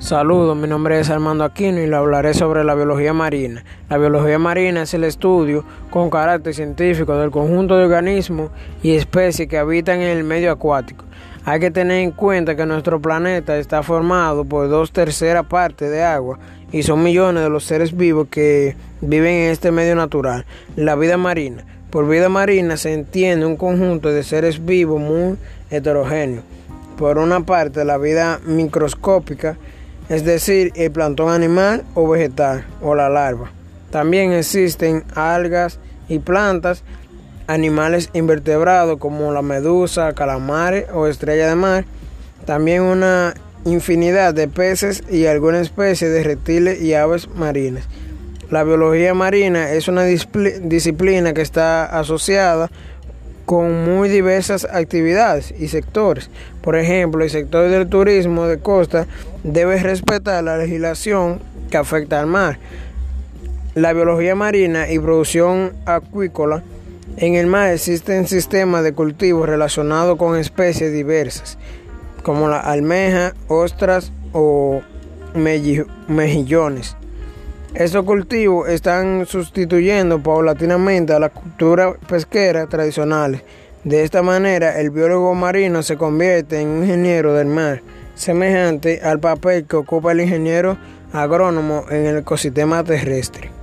Saludos, mi nombre es Armando Aquino y le hablaré sobre la biología marina. La biología marina es el estudio con carácter científico del conjunto de organismos y especies que habitan en el medio acuático. Hay que tener en cuenta que nuestro planeta está formado por dos terceras partes de agua y son millones de los seres vivos que viven en este medio natural. La vida marina. Por vida marina se entiende un conjunto de seres vivos muy heterogéneos. Por una parte, la vida microscópica es decir, el plantón animal o vegetal o la larva. También existen algas y plantas, animales invertebrados como la medusa, calamares o estrella de mar. También una infinidad de peces y algunas especies de reptiles y aves marinas. La biología marina es una disciplina que está asociada con muy diversas actividades y sectores. Por ejemplo, el sector del turismo de costa debe respetar la legislación que afecta al mar. La biología marina y producción acuícola. En el mar existen sistemas de cultivo relacionados con especies diversas, como la almeja, ostras o mejillones. Estos cultivos están sustituyendo paulatinamente a la cultura pesquera tradicionales. De esta manera, el biólogo marino se convierte en un ingeniero del mar, semejante al papel que ocupa el ingeniero agrónomo en el ecosistema terrestre.